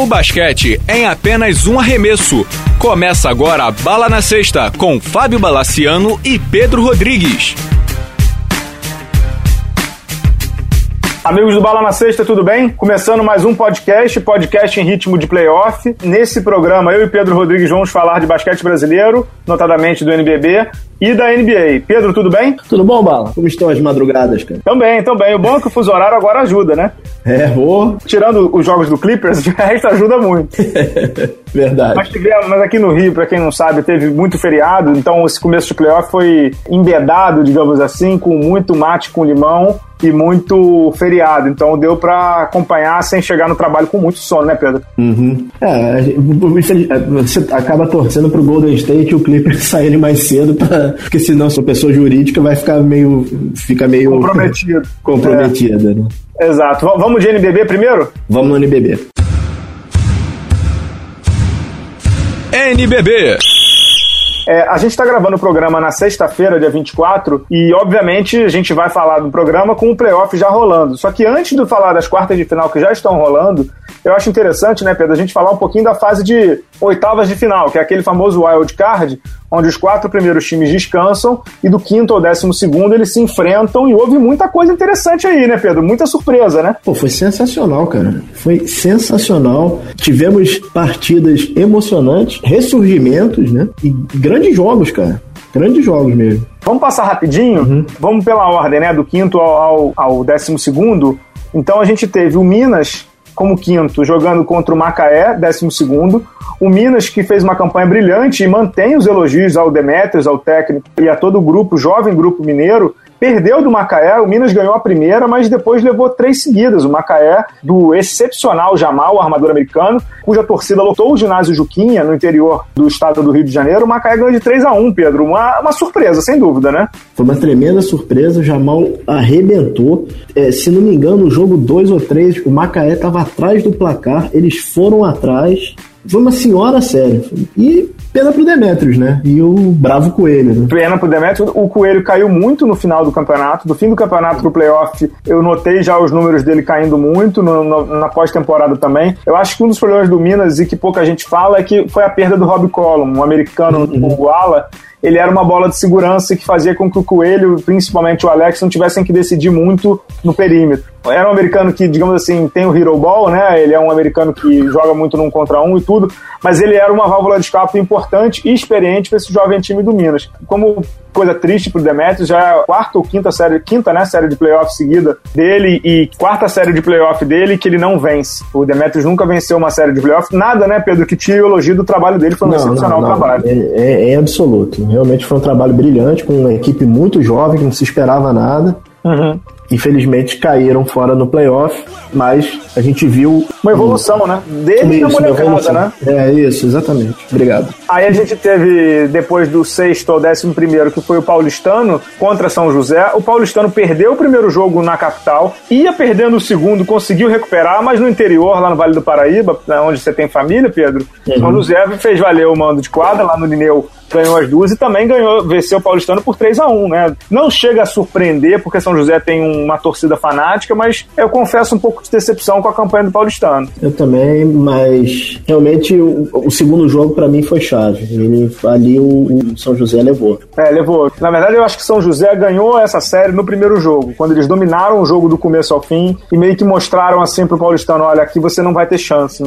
O basquete é em apenas um arremesso. Começa agora a Bala na Sexta com Fábio Balaciano e Pedro Rodrigues. Amigos do Bala na Sexta, tudo bem? Começando mais um podcast, podcast em ritmo de playoff. Nesse programa, eu e Pedro Rodrigues vamos falar de basquete brasileiro, notadamente do NBB e da NBA. Pedro, tudo bem? Tudo bom, Bala? Como estão as madrugadas, cara? Também, também. O bom é que o fuso horário agora ajuda, né? É, vou. Tirando os jogos do Clippers, o resto ajuda muito. Verdade. Mas, tivemos, mas aqui no Rio, pra quem não sabe, teve muito feriado, então esse começo de playoff foi embedado, digamos assim, com muito mate com limão e muito feriado. Então deu para acompanhar sem chegar no trabalho com muito sono, né, Pedro? Uhum. É, você acaba torcendo pro Golden State e o Clippers saírem mais cedo, pra, porque senão sua pessoa jurídica vai ficar meio. Fica meio comprometido. comprometida, é. né? Exato. V vamos de NBB primeiro? Vamos no NBB. NBB. É, a gente está gravando o programa na sexta-feira, dia 24, e obviamente a gente vai falar do programa com o playoff já rolando. Só que antes de falar das quartas de final que já estão rolando, eu acho interessante, né, Pedro, a gente falar um pouquinho da fase de oitavas de final, que é aquele famoso wild card, onde os quatro primeiros times descansam e do quinto ao décimo segundo eles se enfrentam e houve muita coisa interessante aí, né, Pedro? Muita surpresa, né? Pô, foi sensacional, cara. Foi sensacional. Tivemos partidas emocionantes, ressurgimentos, né? E grandes jogos, cara. Grandes jogos mesmo. Vamos passar rapidinho? Uhum. Vamos pela ordem, né? Do quinto ao, ao, ao décimo segundo. Então a gente teve o Minas como quinto, jogando contra o Macaé, décimo segundo. O Minas, que fez uma campanha brilhante e mantém os elogios ao Demetrios, ao técnico e a todo o grupo, jovem grupo mineiro, Perdeu do Macaé, o Minas ganhou a primeira, mas depois levou três seguidas. O Macaé, do excepcional Jamal, armador americano, cuja torcida lotou o ginásio Juquinha, no interior do estado do Rio de Janeiro. O Macaé ganhou de 3 a 1 Pedro. Uma, uma surpresa, sem dúvida, né? Foi uma tremenda surpresa. O Jamal arrebentou. É, se não me engano, no jogo 2 ou 3, o Macaé estava atrás do placar, eles foram atrás. Foi uma senhora séria. E Pena pro Demetrius, né? E o bravo Coelho, né? Pena pro Demetrius. O Coelho caiu muito no final do campeonato. Do fim do campeonato pro playoff, eu notei já os números dele caindo muito, no, no, na pós-temporada também. Eu acho que um dos problemas do Minas, e que pouca gente fala, é que foi a perda do Rob Collum, um americano uhum. o Ala ele era uma bola de segurança que fazia com que o Coelho, principalmente o Alex, não tivessem que decidir muito no perímetro era um americano que, digamos assim, tem o hero ball, né? Ele é um americano que joga muito num contra um e tudo, mas ele era uma válvula de escape importante e experiente para esse jovem time do Minas. Como coisa triste pro Demetrius, já é a quarta ou quinta série, quinta, né, série de playoff seguida dele e quarta série de playoff dele que ele não vence. O Demetrius nunca venceu uma série de playoff. Nada, né, Pedro, que tira o elogio do trabalho dele, foi um não, excepcional não, não. trabalho. É, é, é absoluto. Realmente foi um trabalho brilhante, com uma equipe muito jovem, que não se esperava nada. Uhum infelizmente caíram fora no playoff, mas a gente viu. Uma evolução, né? Dele e da molecada, né? É isso, exatamente. Obrigado. Aí a gente teve, depois do sexto ao décimo primeiro, que foi o Paulistano contra São José. O Paulistano perdeu o primeiro jogo na capital, ia perdendo o segundo, conseguiu recuperar, mas no interior, lá no Vale do Paraíba, onde você tem família, Pedro, uhum. São José fez valer o mando de quadra lá no Lineu ganhou as duas e também ganhou, venceu o Paulistano por 3 a 1 né? Não chega a surpreender, porque São José tem uma torcida fanática, mas eu confesso um pouco de decepção com a campanha do Paulistano. Eu também, mas realmente o, o segundo jogo para mim foi chave. Ele, ali o, o, São José levou. É, levou. Na verdade, eu acho que São José ganhou essa série no primeiro jogo, quando eles dominaram o jogo do começo ao fim e meio que mostraram assim pro Paulistano, olha, aqui você não vai ter chance.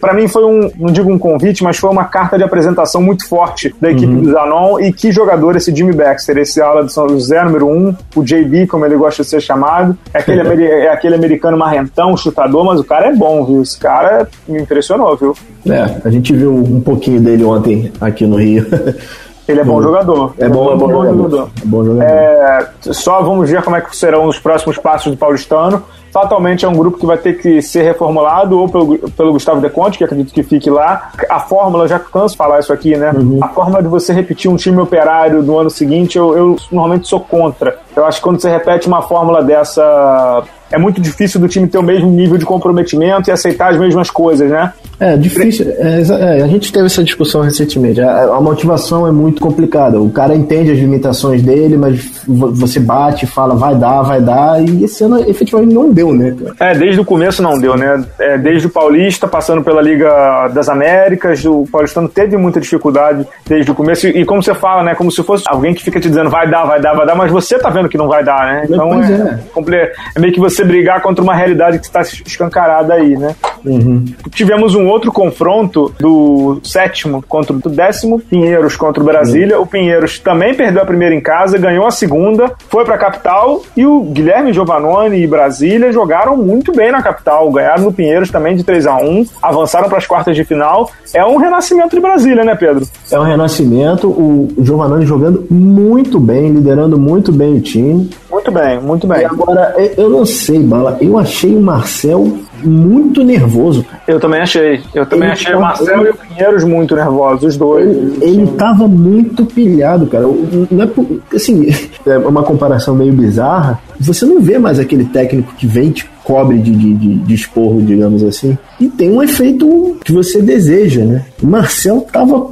Para mim foi um, não digo um convite, mas foi uma carta de apresentação muito forte da equipe uhum. do Zanon. E que jogador esse Jimmy Baxter, esse ala de São José, número um, o JB, como ele gosta de ser chamado. É aquele, é aquele americano marrentão, chutador, mas o cara é bom, viu? Esse cara me impressionou, viu? É, a gente viu um pouquinho dele ontem aqui no Rio. Ele é bom jogador. É bom, é bom, bom jogador. jogador. É bom jogador. É, só vamos ver como é que serão os próximos passos do Paulistano fatalmente é um grupo que vai ter que ser reformulado ou pelo, pelo Gustavo De Conte, que acredito que fique lá. A fórmula, já canso de falar isso aqui, né? Uhum. A fórmula de você repetir um time operário no ano seguinte, eu, eu normalmente sou contra. Eu acho que quando você repete uma fórmula dessa é muito difícil do time ter o mesmo nível de comprometimento e aceitar as mesmas coisas, né? É, difícil. É, é, a gente teve essa discussão recentemente. A, a, motivação é muito complicada. O cara entende as limitações dele, mas você bate e fala, vai dar, vai dar, e esse ano efetivamente não deu, né? É, desde o começo não deu, né? É, desde o Paulista, passando pela Liga das Américas, o Paulistano teve muita dificuldade desde o começo. E, como você fala, né? Como se fosse alguém que fica te dizendo vai dar, vai dar, vai dar, mas você tá vendo que não vai dar, né? Então é, é. é meio que você brigar contra uma realidade que está escancarada aí, né? Uhum. Tivemos um outro confronto do sétimo contra o décimo, Pinheiros contra o Brasília. Uhum. O Pinheiros também perdeu a primeira em casa, ganhou a segunda, foi para a capital e o Guilherme Giovanoni e Brasília jogaram muito bem na capital. Ganharam no Pinheiros também de 3 a 1 avançaram para as quartas de final. É um renascimento de Brasília, né, Pedro? É um renascimento. O Giovanoni jogando muito bem, liderando muito bem o time. Muito bem, muito bem. E agora, eu não sei, Bala, eu achei o Marcel muito nervoso. Eu também achei. Eu também ele achei o Marcel ele... e o Pinheiros muito nervosos, os dois. Ele, ele tava muito pilhado, cara. Não é, assim, é uma comparação meio bizarra. Você não vê mais aquele técnico que vem te cobre de, de, de, de esporro, digamos assim. E tem um efeito que você deseja, né? O Marcel tava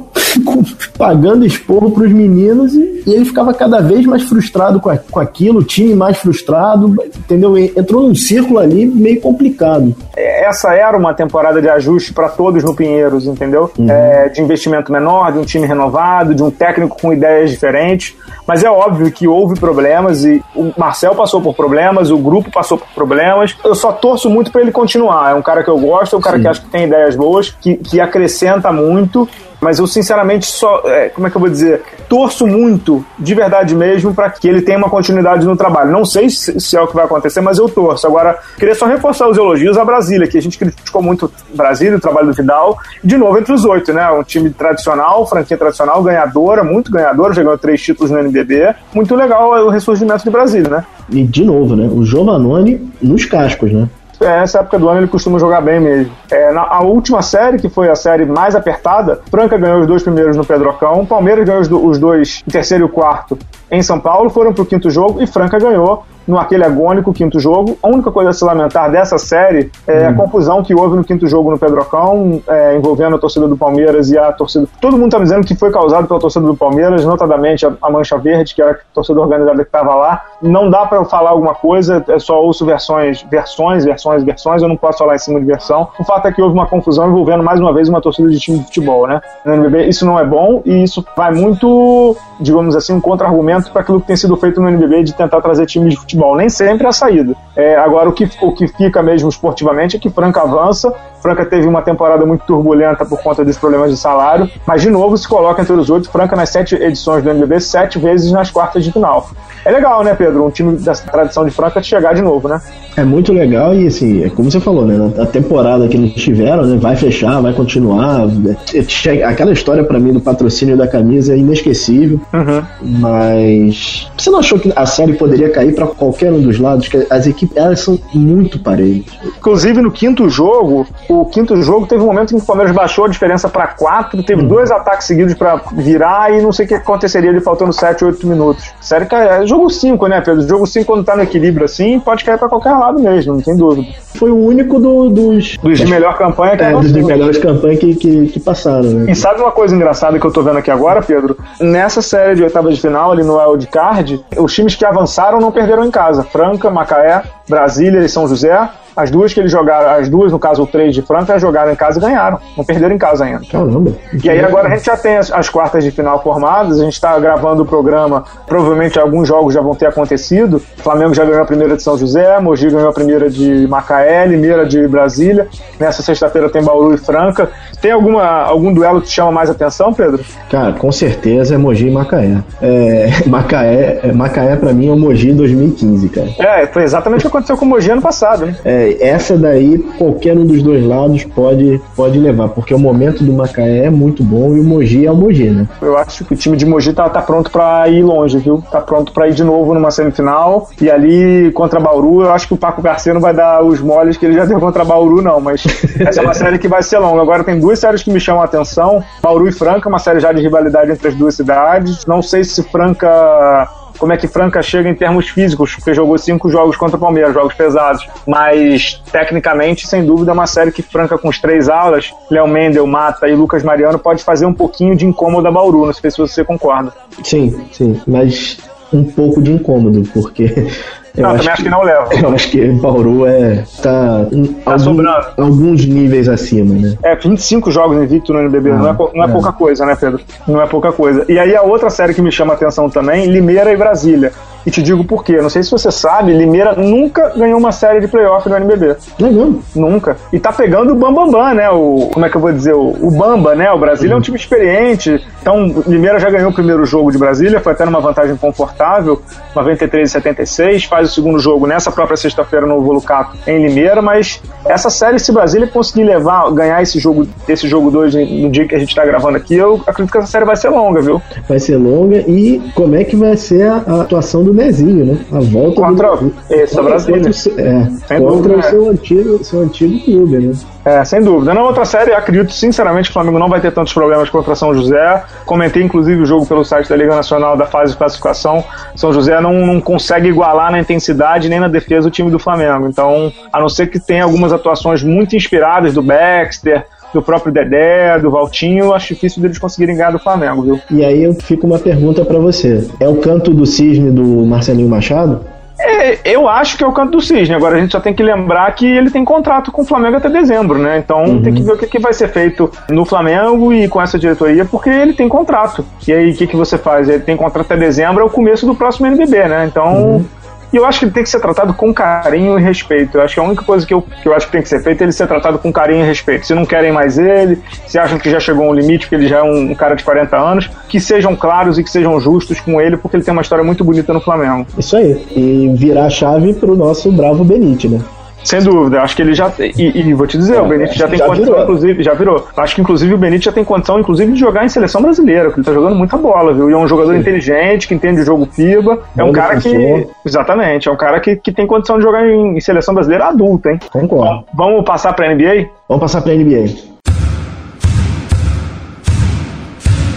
pagando esporro para os meninos e, e, ele ficava cada vez mais frustrado com, a, com aquilo, o time mais frustrado, entendeu? Entrou num círculo ali meio complicado. Essa era uma temporada de ajuste para todos no Pinheiros, entendeu? Uhum. É, de investimento menor, de um time renovado, de um técnico com ideias diferentes. Mas é óbvio que houve problemas e o Marcel passou por problemas, o grupo passou por problemas. Eu só torço muito para ele continuar. É um cara que eu gosto, é um cara Sim. que acho que tem ideias boas, que, que acrescenta muito mas eu sinceramente só, é, como é que eu vou dizer, torço muito, de verdade mesmo, para que ele tenha uma continuidade no trabalho. Não sei se, é o que vai acontecer, mas eu torço. Agora, queria só reforçar os elogios à Brasília, que a gente criticou muito Brasília, o trabalho do Vidal, de novo entre os oito, né? Um time tradicional, franquia tradicional, ganhadora, muito ganhadora, já ganhou três títulos no NBB. Muito legal o ressurgimento de Brasília, né? E de novo, né? O Giovanoni nos cascos, né? É, essa época do ano ele costuma jogar bem mesmo. É, na a última série, que foi a série mais apertada, Franca ganhou os dois primeiros no Pedrocão, Palmeiras ganhou os, os dois, o terceiro e quarto, em São Paulo, foram pro quinto jogo e Franca ganhou no aquele agônico quinto jogo. A única coisa a se lamentar dessa série é hum. a confusão que houve no quinto jogo no Pedrocão, é, envolvendo a torcida do Palmeiras e a torcida. Todo mundo tá dizendo que foi causado pela torcida do Palmeiras, notadamente a, a Mancha Verde, que era a torcida organizada que estava lá. Não dá para falar alguma coisa, é só ouço versões, versões, versões, versões, eu não posso falar em cima de versão. O fato é que houve uma confusão envolvendo mais uma vez uma torcida de time de futebol, né? No NBB, isso não é bom e isso vai muito, digamos assim, um contra-argumento para aquilo que tem sido feito no NBB de tentar trazer time de futebol futebol, nem sempre é a saída. É, agora, o que, o que fica mesmo esportivamente é que Franca avança. Franca teve uma temporada muito turbulenta por conta dos problemas de salário, mas de novo se coloca entre os oito. Franca nas sete edições do NBB, sete vezes nas quartas de final. É legal, né, Pedro? Um time da tradição de Franca chegar de novo, né? É muito legal e, assim, é como você falou, né? A temporada que eles tiveram, né? Vai fechar, vai continuar. É, aquela história para mim do patrocínio da camisa é inesquecível. Uhum. Mas você não achou que a série poderia cair para qualquer um dos lados? Que as equipes elas são muito parelhas. Inclusive no quinto jogo, o quinto jogo teve um momento em que o Palmeiras baixou a diferença para quatro, teve uhum. dois ataques seguidos para virar e não sei o que aconteceria ali faltando 7, 8 minutos. Série cai, jogo 5, né, Pedro? Jogo 5, quando tá no equilíbrio assim, pode cair pra qualquer lado mesmo, não tem dúvida. Foi o único do, dos. Dos de melhor campanha que É, dos de melhores campanhas que, que, que, passaram, né? E sabe uma coisa engraçada que eu tô vendo aqui agora, Pedro? Nessa série de oitavas de final, ali no Wild Card, os times que avançaram não perderam em casa. Franca, Macaé, Brasília e São José as duas que eles jogaram, as duas, no caso o três de Franca, jogaram em casa e ganharam. Não perderam em casa ainda. Caramba. E aí agora a gente já tem as, as quartas de final formadas, a gente está gravando o programa, provavelmente alguns jogos já vão ter acontecido. O Flamengo já ganhou a primeira de São José, Mogi ganhou a primeira de Macaé, Limeira de Brasília. Nessa sexta-feira tem Bauru e Franca. Tem alguma, algum duelo que te chama mais atenção, Pedro? Cara, com certeza é Mogi e Macaé. É, Macaé, é, Macaé para mim é o Mogi 2015, cara. É, foi exatamente o que aconteceu com o Mogi ano passado, né? É, essa daí qualquer um dos dois lados pode, pode levar, porque o momento do Macaé é muito bom e o Mogi é o Mogi, né? Eu acho que o time de Mogi tá, tá pronto para ir longe, viu? Tá pronto para ir de novo numa semifinal e ali contra Bauru, eu acho que o Paco Garcia não vai dar os moles que ele já deu contra Bauru, não, mas essa é uma série que vai ser longa. Agora tem duas séries que me chamam a atenção: Bauru e Franca, uma série já de rivalidade entre as duas cidades. Não sei se Franca como é que Franca chega em termos físicos, porque jogou cinco jogos contra o Palmeiras, jogos pesados. Mas, tecnicamente, sem dúvida, é uma série que Franca com os três alas, Léo Mendel, Mata e Lucas Mariano, pode fazer um pouquinho de incômodo a Bauru. Não sei se você concorda. Sim, sim. Mas um pouco de incômodo, porque eu não, acho também acho que, não leva. Eu acho que Bauru é, tá, tá algum, sobrando. alguns níveis acima, né? É, 25 jogos invicto no NBB, ah, não, é, não é, é, pouca coisa, né, Pedro? Não é pouca coisa. E aí a outra série que me chama a atenção também, Limeira e Brasília. E te digo por quê. Não sei se você sabe, Limeira nunca ganhou uma série de playoff no NBB. Não, Nunca. E tá pegando o Bambambam, Bam, Bam, né? O, como é que eu vou dizer? O, o Bamba, né? O Brasília uhum. é um time experiente. Então, Limeira já ganhou o primeiro jogo de Brasília, foi até numa vantagem confortável, 93 e 76. Faz o segundo jogo nessa própria sexta-feira no Volucato em Limeira, mas essa série, se Brasília conseguir levar, ganhar esse jogo, esse jogo 2 no dia que a gente tá gravando aqui, eu acredito que essa série vai ser longa, viu? Vai ser longa e como é que vai ser a, a atuação do Nezinho, né? A volta contra do esse, Brasília. Contra, é, sem contra dúvida, o seu, antigo, seu antigo clube, né? É, sem dúvida. Na outra série, acredito sinceramente que o Flamengo não vai ter tantos problemas contra São José. Comentei inclusive o jogo pelo site da Liga Nacional da fase de classificação. São José não, não consegue igualar na intensidade nem na defesa o time do Flamengo. Então, a não ser que tenha algumas atuações muito inspiradas do Baxter, do próprio Dedé, do Valtinho, acho difícil deles conseguirem ganhar do Flamengo, viu? E aí eu fico uma pergunta para você. É o canto do cisne do Marcelinho Machado? É, eu acho que é o canto do cisne. Agora a gente só tem que lembrar que ele tem contrato com o Flamengo até dezembro, né? Então uhum. tem que ver o que, que, vai ser feito no Flamengo e com essa diretoria, porque ele tem contrato. E aí o que, que você faz? Ele tem contrato até dezembro, é o começo do próximo NBB, né? Então. Uhum e eu acho que ele tem que ser tratado com carinho e respeito. Eu acho que a única coisa que eu, que eu acho que tem que ser feita é ele ser tratado com carinho e respeito. Se não querem mais ele, se acham que já chegou um limite, porque ele já é um, um cara de 40 anos, que sejam claros e que sejam justos com ele, porque ele tem uma história muito bonita no Flamengo. Isso aí. E virar a chave pro nosso bravo Benite, né? Sem dúvida, acho que ele já. E, e vou te dizer, é, o Benítez já tem já condição, virou. inclusive, já virou. Acho que inclusive o Benítez já tem condição, inclusive, de jogar em seleção brasileira, porque ele tá jogando muita bola, viu? E é um jogador Sim. inteligente, que entende o jogo FIBA. É um cara que. Exatamente, é um cara que, que tem condição de jogar em, em seleção brasileira adulta, hein? Concordo. Vamos passar pra NBA? Vamos passar pra NBA.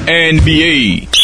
NBA.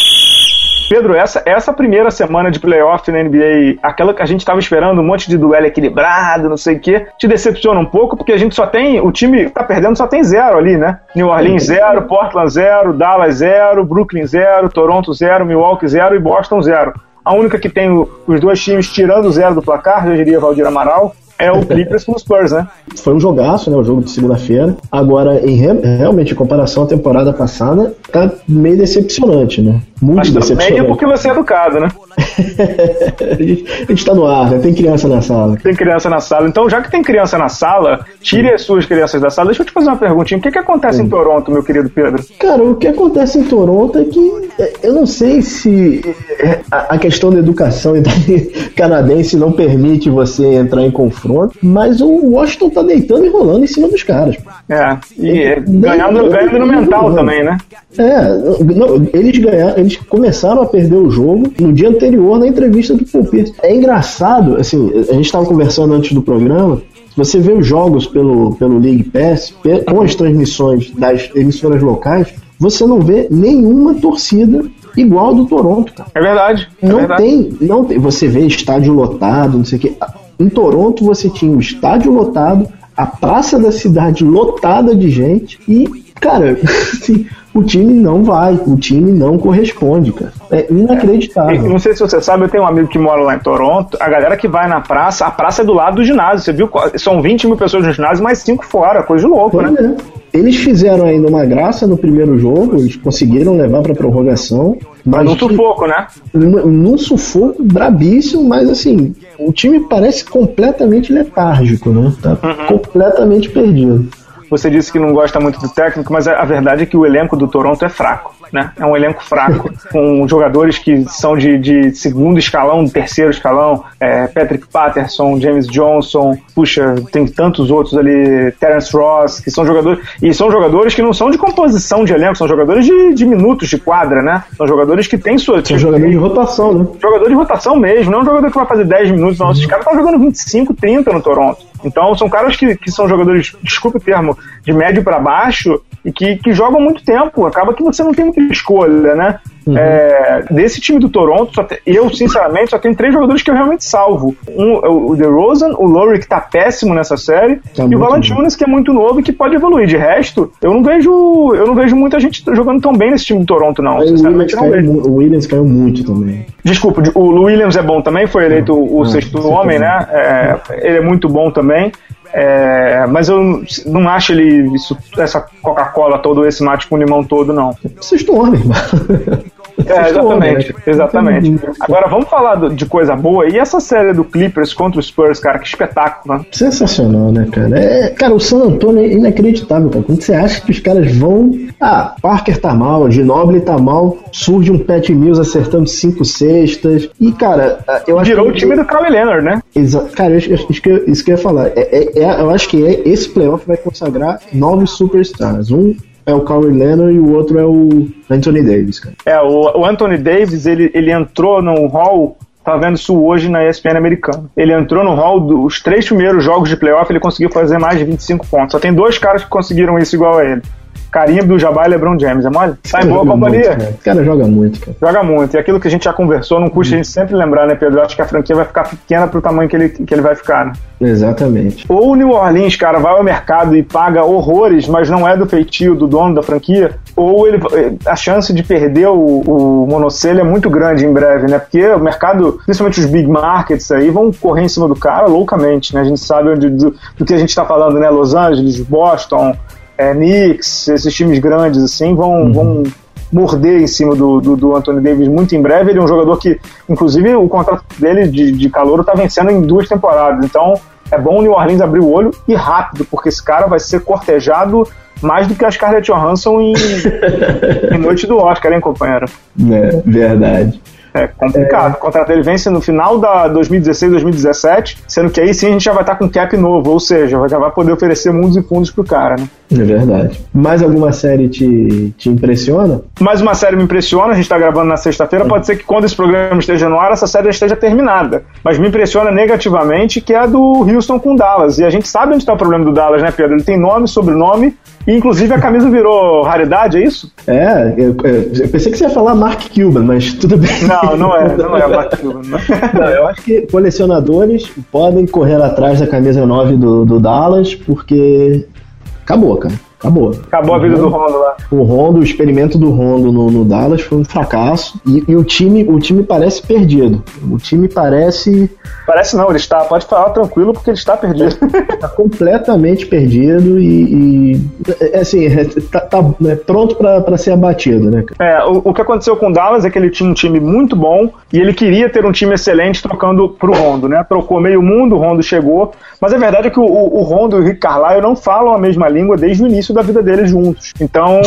Pedro, essa, essa primeira semana de playoff na NBA, aquela que a gente estava esperando, um monte de duelo equilibrado, não sei o quê, te decepciona um pouco, porque a gente só tem, o time que tá perdendo só tem zero ali, né? New Orleans zero, Portland zero, Dallas zero, Brooklyn zero, Toronto zero, Milwaukee zero e Boston zero. A única que tem os dois times tirando zero do placar, eu diria Valdir Amaral, é o Clippers com os Spurs, né? Foi um jogaço, né? O jogo de segunda-feira. Agora, em re... realmente, em comparação à temporada passada, tá meio decepcionante, né? Muito Mas decepcionante. Meio porque você é educado, né? a gente tá no ar, né? Tem criança na sala. Tem criança na sala. Então, já que tem criança na sala, tire as suas crianças da sala. Deixa eu te fazer uma perguntinha. O que, que acontece Sim. em Toronto, meu querido Pedro? Cara, o que acontece em Toronto é que é, eu não sei se é, a questão da educação canadense não permite você entrar em confronto, mas o Washington tá deitando e rolando em cima dos caras. É, e ganhando, ganhando no mental também, né? É, não, eles ganharam, eles começaram a perder o jogo no dia anterior na entrevista do Paul Pierce. É engraçado, assim, a gente estava conversando antes do programa, você vê os jogos pelo, pelo League Pass, com as transmissões das emissoras locais, você não vê nenhuma torcida igual do Toronto, cara. É verdade. É não verdade. tem, não tem. Você vê estádio lotado, não sei o quê. Em Toronto você tinha o estádio lotado, a praça da cidade lotada de gente e, cara, assim, o time não vai, o time não corresponde, cara. É inacreditável. É, não sei se você sabe, eu tenho um amigo que mora lá em Toronto, a galera que vai na praça, a praça é do lado do ginásio, você viu? São 20 mil pessoas no ginásio, mais 5 fora, coisa de louco, né? É. Eles fizeram ainda uma graça no primeiro jogo, eles conseguiram levar pra prorrogação. Mas num sufoco, né? Num sufoco brabíssimo, mas assim, o time parece completamente letárgico, né? Tá uhum. completamente perdido. Você disse que não gosta muito do técnico, mas a verdade é que o elenco do Toronto é fraco. Né? É um elenco fraco, com jogadores que são de, de segundo escalão, terceiro escalão. É, Patrick Patterson, James Johnson, puxa, tem tantos outros ali, Terence Ross, que são jogadores. E são jogadores que não são de composição de elenco, são jogadores de, de minutos de quadra, né? São jogadores que têm sua. São jogadores de rotação, né? Jogador de rotação mesmo, não é um jogador que vai fazer 10 minutos, não. Esses caras estão jogando 25, 30 no Toronto. Então são caras que, que são jogadores, desculpe o termo, de médio para baixo e que, que jogam muito tempo. Acaba que você não tem muita escolha, né? Uhum. É, desse time do Toronto, eu, sinceramente, só tenho três jogadores que eu realmente salvo. Um, é o DeRozan, o Lowry, que tá péssimo nessa série, tá e o Valanciunas, que é muito novo e que pode evoluir. De resto, eu não vejo eu não vejo muita gente jogando tão bem nesse time do Toronto, não. Aí, sinceramente, o Williams, não caiu, o Williams caiu muito também. Desculpa, o Williams é bom também, foi eleito o, o sexto homem, né? É, ele é muito bom também. É, mas eu não acho ele isso, essa Coca-Cola todo, esse mate com limão todo, não. Sexto homem, É, exatamente, exatamente. Agora vamos falar de coisa boa. E essa série do Clippers contra o Spurs, cara, que espetáculo, né? Sensacional, né, cara? É, cara, o San Antonio é inacreditável, cara. Quando você acha que os caras vão. Ah, Parker tá mal, Ginobili tá mal, surge um Pat Mills acertando cinco cestas. E, cara, eu acho Virou que... o time do Kawhi Leonard, né? Exa cara, isso, isso, que eu, isso que eu ia falar. É, é, é, eu acho que é, esse playoff vai consagrar novos superstars. Um é o Kawhi Leonard e o outro é o Anthony Davis, cara. É, o, o Anthony Davis, ele, ele entrou no hall tá vendo isso hoje na ESPN americana. Ele entrou no hall dos três primeiros jogos de playoff, ele conseguiu fazer mais de 25 pontos. Só tem dois caras que conseguiram isso igual a ele. Carinho do Jabá e LeBron James, é mole? Tá em boa companhia. Muito, o cara joga muito, cara. Joga muito. E aquilo que a gente já conversou, não custa hum. a gente sempre lembrar, né, Pedro? Eu acho que a franquia vai ficar pequena pro tamanho que ele, que ele vai ficar, né? Exatamente. Ou o New Orleans, cara, vai ao mercado e paga horrores, mas não é do feitio do dono da franquia, ou ele, a chance de perder o, o monocelho é muito grande em breve, né? Porque o mercado, principalmente os big markets aí, vão correr em cima do cara loucamente, né? A gente sabe onde, do, do que a gente está falando, né? Los Angeles, Boston, é, Knicks, esses times grandes assim, vão, uhum. vão morder em cima do, do, do, Anthony Davis muito em breve. Ele é um jogador que, inclusive, o contrato dele de, de calor está vencendo em duas temporadas. Então, é bom o New Orleans abrir o olho e rápido, porque esse cara vai ser cortejado mais do que a Scarlett Johansson em, em Noite do Oscar, hein, companheiro? É, verdade. É complicado. É... O contrato dele vence no final da 2016, 2017, sendo que aí sim a gente já vai estar com cap novo, ou seja, já vai poder oferecer mundos e fundos pro cara, né? É verdade. Mais alguma série te, te impressiona? Mais uma série me impressiona, a gente está gravando na sexta-feira, é. pode ser que quando esse programa esteja no ar, essa série já esteja terminada. Mas me impressiona negativamente que é a do Houston com Dallas. E a gente sabe onde está o problema do Dallas, né, Pedro? Ele tem nome, sobrenome, e inclusive a camisa virou raridade, é isso? É, eu, eu, pensei que você ia falar Mark Cuban, mas tudo bem. Não, não é, não é Cuban. Não. não, eu acho que colecionadores podem correr atrás da camisa 9 do, do Dallas, porque acabou, cara. Acabou. Acabou a vida do Rondo lá. O Rondo, o experimento do Rondo no, no Dallas foi um fracasso. E, e, o time o time parece perdido. O time parece. Parece não, ele está. Pode falar tranquilo porque ele está perdido. Está completamente perdido e. e é, assim, é, tá, tá é pronto para ser abatido, né? É, o, o que aconteceu com o Dallas é que ele tinha um time muito bom e ele queria ter um time excelente trocando pro Rondo, né? Trocou meio mundo, o Rondo chegou. Mas a verdade é que o, o, o Rondo e o Rick Carlisle não falam a mesma língua desde o início início da vida deles juntos. Então,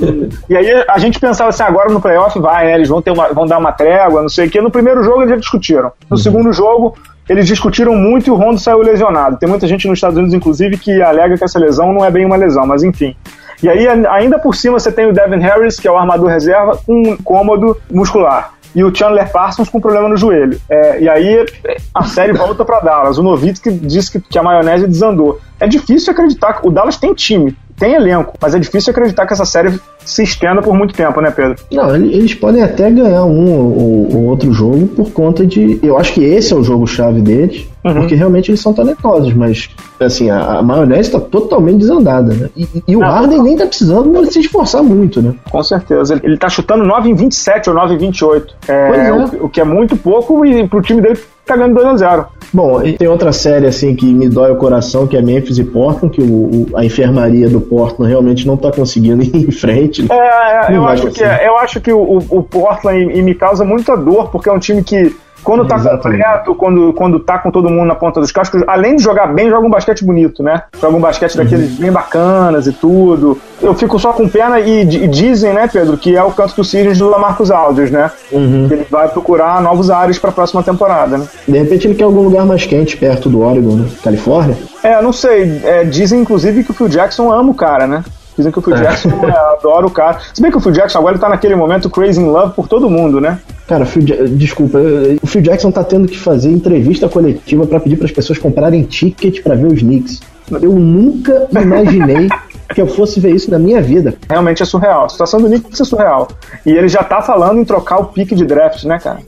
e aí a gente pensava assim, agora no playoff vai, né, eles vão, ter uma, vão dar uma trégua, não sei o que. No primeiro jogo eles já discutiram. No uhum. segundo jogo, eles discutiram muito e o Rondo saiu lesionado. Tem muita gente nos Estados Unidos, inclusive, que alega que essa lesão não é bem uma lesão, mas enfim. E aí, ainda por cima, você tem o Devin Harris, que é o armador reserva, com um incômodo muscular e o Chandler Parsons com problema no joelho. É, e aí a série volta para Dallas. O Novitsky disse que, que a maionese desandou. É difícil acreditar que o Dallas tem time tem elenco, mas é difícil acreditar que essa série se estenda por muito tempo, né, Pedro? Não, eles podem até ganhar um ou, ou outro jogo por conta de. Eu acho que esse é o jogo-chave deles, uhum. porque realmente eles são talentosos, mas assim, a, a maionese está totalmente desandada, né? E, e o não, Harden nem tá precisando se esforçar muito, né? Com certeza. Ele, ele tá chutando 9 em 27 ou 9 em 28. É, é. O, o, que é muito pouco e pro time dele tá ganhando 2 a 0 Bom, e tem outra série assim que me dói o coração, que é Memphis e Portland, que o, o a enfermaria do Portland realmente não está conseguindo ir em frente. É, é eu, acho que, é, eu acho que o, o Portland e me causa muita dor, porque é um time que quando tá Exatamente. completo, quando, quando tá com todo mundo na ponta dos cascos, além de jogar bem, joga um basquete bonito, né? Joga um basquete uhum. daqueles bem bacanas e tudo. Eu fico só com pena e, e, dizem, né, Pedro, que é o canto dos cisnes do Lamarcus Aldridge, né? Uhum. Ele vai procurar novos ares pra próxima temporada, né? De repente ele quer algum lugar mais quente, perto do Oregon, né? Califórnia? É, não sei. É, dizem, inclusive, que o Phil Jackson ama o cara, né? Dizem que o Phil. Jackson é, adora o cara. Se bem que o Phil Jackson agora ele tá naquele momento crazy in love por todo mundo, né? Cara, Phil, desculpa, o Phil Jackson tá tendo que fazer entrevista coletiva para pedir para as pessoas comprarem ticket para ver os Knicks. Eu nunca imaginei que eu fosse ver isso na minha vida. Realmente é surreal. A situação do Knicks é surreal. E ele já tá falando em trocar o pique de draft, né, cara?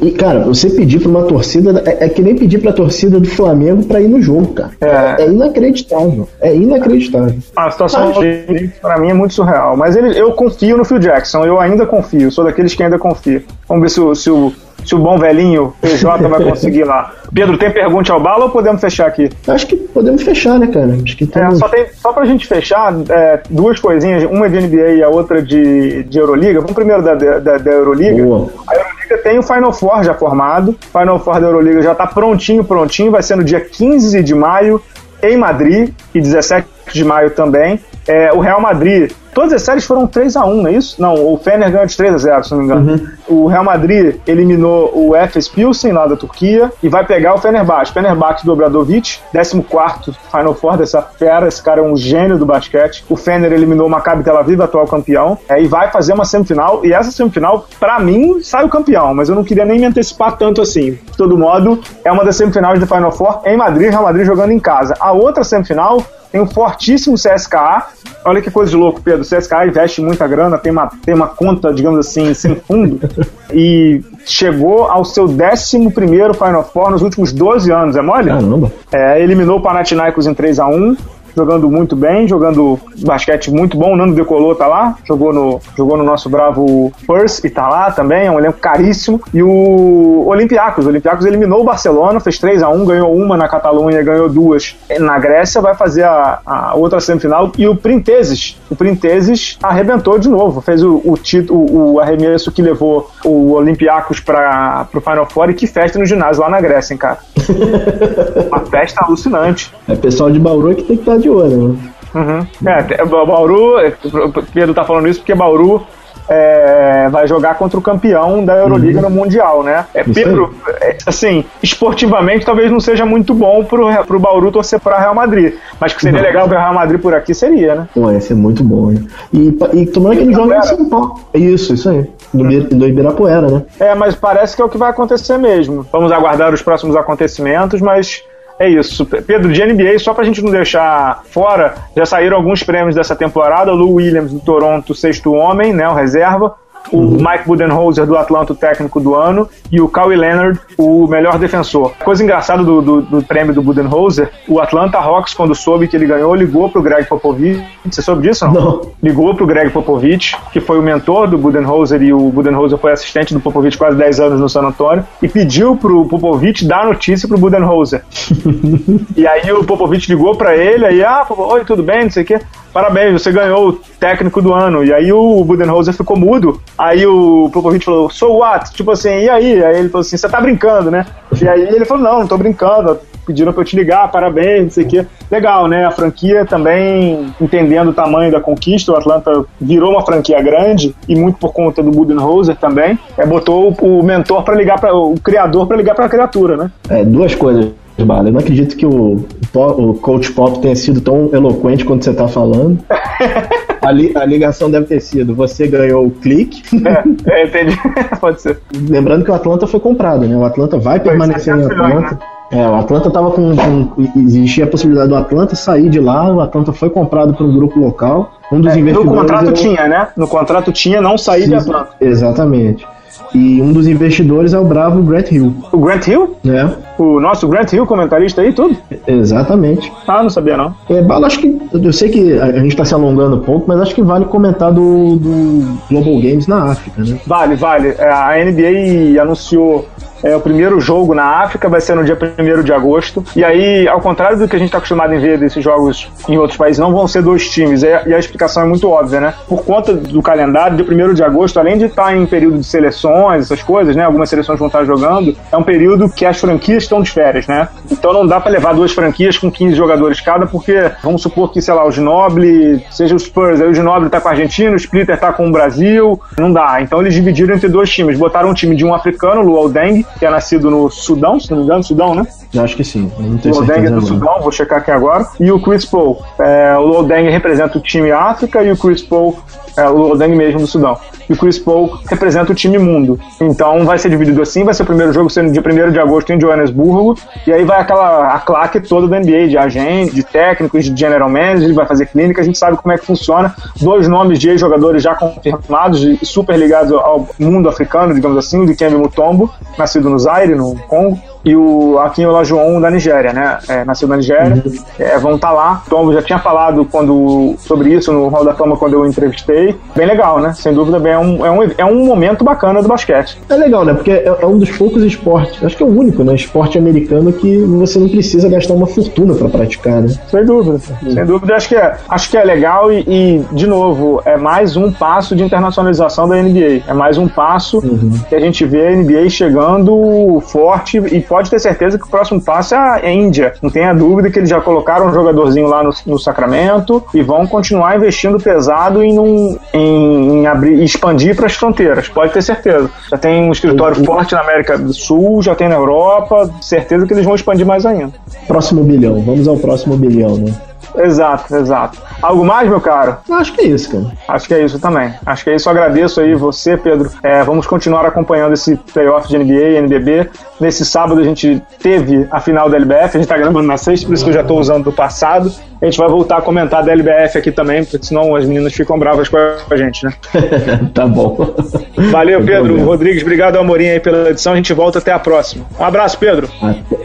E, cara, você pedir pra uma torcida. É, é, que nem pedir pra torcida do Flamengo pra ir no jogo, cara. É, é inacreditável. É inacreditável. A situação dele, pra mim, é muito surreal. Mas ele, eu confio no Phil Jackson. Eu ainda confio. Sou daqueles que ainda confio. Vamos ver se o, se o se o bom velhinho PJ vai conseguir lá. Pedro, tem pergunta ao bala ou podemos fechar aqui? Acho que podemos fechar, né, cara? Acho que temos... é, só, tem, só pra gente fechar, é, duas coisinhas, uma de NBA e a outra de, de Euroliga. Vamos primeiro da, da, da Euroliga. Boa. A Tem o Final Four já formado. Final Four da Euroliga já tá prontinho, prontinho. Vai ser no dia 15 de maio em Madrid e 17 de maio também. É, o Real Madrid Todas as séries foram 3 a 1 não é isso? Não, o Fener ganhou de 3 a 0 se não me engano. Uhum. O Real Madrid eliminou o Efes Pilsen lá da Turquia e vai pegar o Fenerbahçe. Fenerbahçe do Obradovic, 14 Final Four dessa fera. Esse cara é um gênio do basquete. O Fener eliminou o Maccabi Tel Aviv, atual campeão, é, e vai fazer uma semifinal. E essa semifinal, para mim, sai o campeão, mas eu não queria nem me antecipar tanto assim. De todo modo, é uma das semifinais do Final Four em Madrid, Real Madrid jogando em casa. A outra semifinal tem um fortíssimo CSKA. Olha que coisa de louco, Pedro. O CSKA investe muita grana, tem uma, tem uma conta, digamos assim, sem fundo. e chegou ao seu 11 Final Four nos últimos 12 anos, é mole? Caramba. É, eliminou o Panathinaikos em 3 a 1 jogando muito bem, jogando basquete muito bom. O Nando Decolou tá lá, jogou no, jogou no nosso bravo First e tá lá também, é um elenco caríssimo. E o Olympiacos, o Olympiacos eliminou o Barcelona, fez 3 a 1 ganhou uma na Catalunha, ganhou duas na Grécia, vai fazer a, a outra semifinal. E o Printeses, o Printeses arrebentou de novo, fez o, o, título, o arremesso que levou o Olympiacos para o Final Four e que festa no ginásio lá na Grécia, hein, cara. Uma festa alucinante. É pessoal de Bauru que tem que estar de olho, né? Uhum. É, Bauru, Pedro tá falando isso porque Bauru é, vai jogar contra o campeão da Euroliga uhum. no Mundial, né? É, Pedro, é, assim, esportivamente talvez não seja muito bom pro, pro Bauru torcer para Real Madrid, mas que seria não. legal ver o Real Madrid por aqui seria, né? Pô, ia ser muito bom, né? E, e tomando aquele jogo em São Paulo. Isso, isso aí. Do, do Ibirapuera, né? É, mas parece que é o que vai acontecer mesmo. Vamos aguardar os próximos acontecimentos, mas é isso. Pedro, de NBA, só pra gente não deixar fora, já saíram alguns prêmios dessa temporada. O Lou Williams do Toronto, sexto homem, né? O reserva o uhum. Mike Budenholzer do Atlanta, o técnico do ano, e o Kawhi Leonard, o melhor defensor. Coisa engraçada do, do, do prêmio do Budenholzer, o Atlanta Hawks, quando soube que ele ganhou, ligou pro Greg Popovich. Você soube disso não? Não. Ligou pro Greg Popovich, que foi o mentor do Budenholzer, e o Budenholzer foi assistente do Popovich quase 10 anos no San Antonio, e pediu pro Popovich dar notícia pro Budenholzer. e aí o Popovich ligou para ele, aí, ah, oi, tudo bem, não sei o quê parabéns, você ganhou o técnico do ano. E aí o Budenholzer ficou mudo. Aí o Popovich falou, so what? Tipo assim, e aí? Aí ele falou assim, você tá brincando, né? E aí ele falou, não, não tô brincando. Pediram pra eu te ligar, parabéns, não sei o quê. Legal, né? A franquia também entendendo o tamanho da conquista. O Atlanta virou uma franquia grande e muito por conta do Budenholzer também. É, botou o mentor para ligar para o criador para ligar para a criatura, né? É, duas coisas Eu não acredito que o, o Coach Pop tenha sido tão eloquente quanto você está falando. A, li, a, ligação deve ter sido: você ganhou o clique. É, entendi. Pode ser. Lembrando que o Atlanta foi comprado, né? O Atlanta vai permanecer em Atlanta. Né? É, o Atlanta tava com, com, Existia a possibilidade do Atlanta sair de lá, o Atlanta foi comprado por um grupo local. Um dos é, investidores. No contrato tinha, né? No contrato tinha não sair Sim, de Atlanta. Exatamente. E um dos investidores é o bravo Grant Hill. O Grant Hill? É. O nosso Grant Hill, comentarista aí, tudo? Exatamente. Ah, não sabia não. É, Bala, acho que. Eu sei que a gente está se alongando um pouco, mas acho que vale comentar do, do Global Games na África, né? Vale, vale. É, a NBA anunciou é, o primeiro jogo na África vai ser no dia 1 de agosto. E aí, ao contrário do que a gente está acostumado em ver desses jogos em outros países, não vão ser dois times. E a, explicação é muito óbvia, né? Por conta do calendário, dia 1 de agosto, além de estar tá em período de seleções, essas coisas, né? Algumas seleções vão estar jogando, é um período que as franquias estão de férias, né? Então não dá para levar duas franquias com 15 jogadores cada, porque vamos supor que, sei lá, o Ginoble seja o Spurs, aí o Ginoble tá com a Argentina, o Splitter tá com o Brasil, não dá. Então eles dividiram entre dois times, botaram um time de um africano, Luol Deng, que é nascido no Sudão, se não me engano, Sudão, né? Eu acho que sim. o Lodeng é do Sudão, vou checar aqui agora. E o Chris Paul. É, o Lodeng representa o time África e o Chris Paul é, o Lodang mesmo do Sudão. E o Chris Paul representa o time mundo. Então vai ser dividido assim, vai ser o primeiro jogo sendo dia 1 de agosto em Johannesburgo, e aí vai aquela a claque toda da NBA, de agente, de técnicos, de general manager, vai fazer clínica, a gente sabe como é que funciona. Dois nomes de ex-jogadores já confirmados super ligados ao mundo africano, digamos assim, o de Kembe Mutombo, nascido no Zaire, no Congo, e o Akin Olajuwon da Nigéria, né? É, nasceu na Nigéria, uhum. é, vão estar tá lá. Tom já tinha falado quando, sobre isso no Hall da Fama quando eu entrevistei. Bem legal, né? Sem dúvida, bem, é, um, é, um, é um momento bacana do basquete. É legal, né? Porque é, é um dos poucos esportes, acho que é o único, né? Esporte americano que você não precisa gastar uma fortuna para praticar, né? Sem dúvida, uhum. sem dúvida. Acho que é, acho que é legal e, e, de novo, é mais um passo de internacionalização da NBA. É mais um passo uhum. que a gente vê a NBA chegando forte e pode ter certeza que o próximo passo é a Índia. Não tenha dúvida que eles já colocaram um jogadorzinho lá no, no Sacramento e vão continuar investindo pesado em, um, em, em abrir, expandir para as fronteiras. Pode ter certeza. Já tem um escritório uhum. forte na América do Sul, já tem na Europa. Certeza que eles vão expandir mais ainda. Próximo bilhão. Vamos ao próximo bilhão, né? Exato, exato. Algo mais, meu caro? Acho que é isso, cara. Acho que é isso também. Acho que é isso. Eu agradeço aí você, Pedro. É, vamos continuar acompanhando esse playoff de NBA e NBB. Nesse sábado a gente teve a final da LBF, a gente tá gravando na sexta, por isso que eu já tô usando do passado. A gente vai voltar a comentar da LBF aqui também, porque senão as meninas ficam bravas com a gente, né? tá bom. Valeu, Pedro. Rodrigues, obrigado, Amorim, aí pela edição. A gente volta até a próxima. Um abraço, Pedro. Até.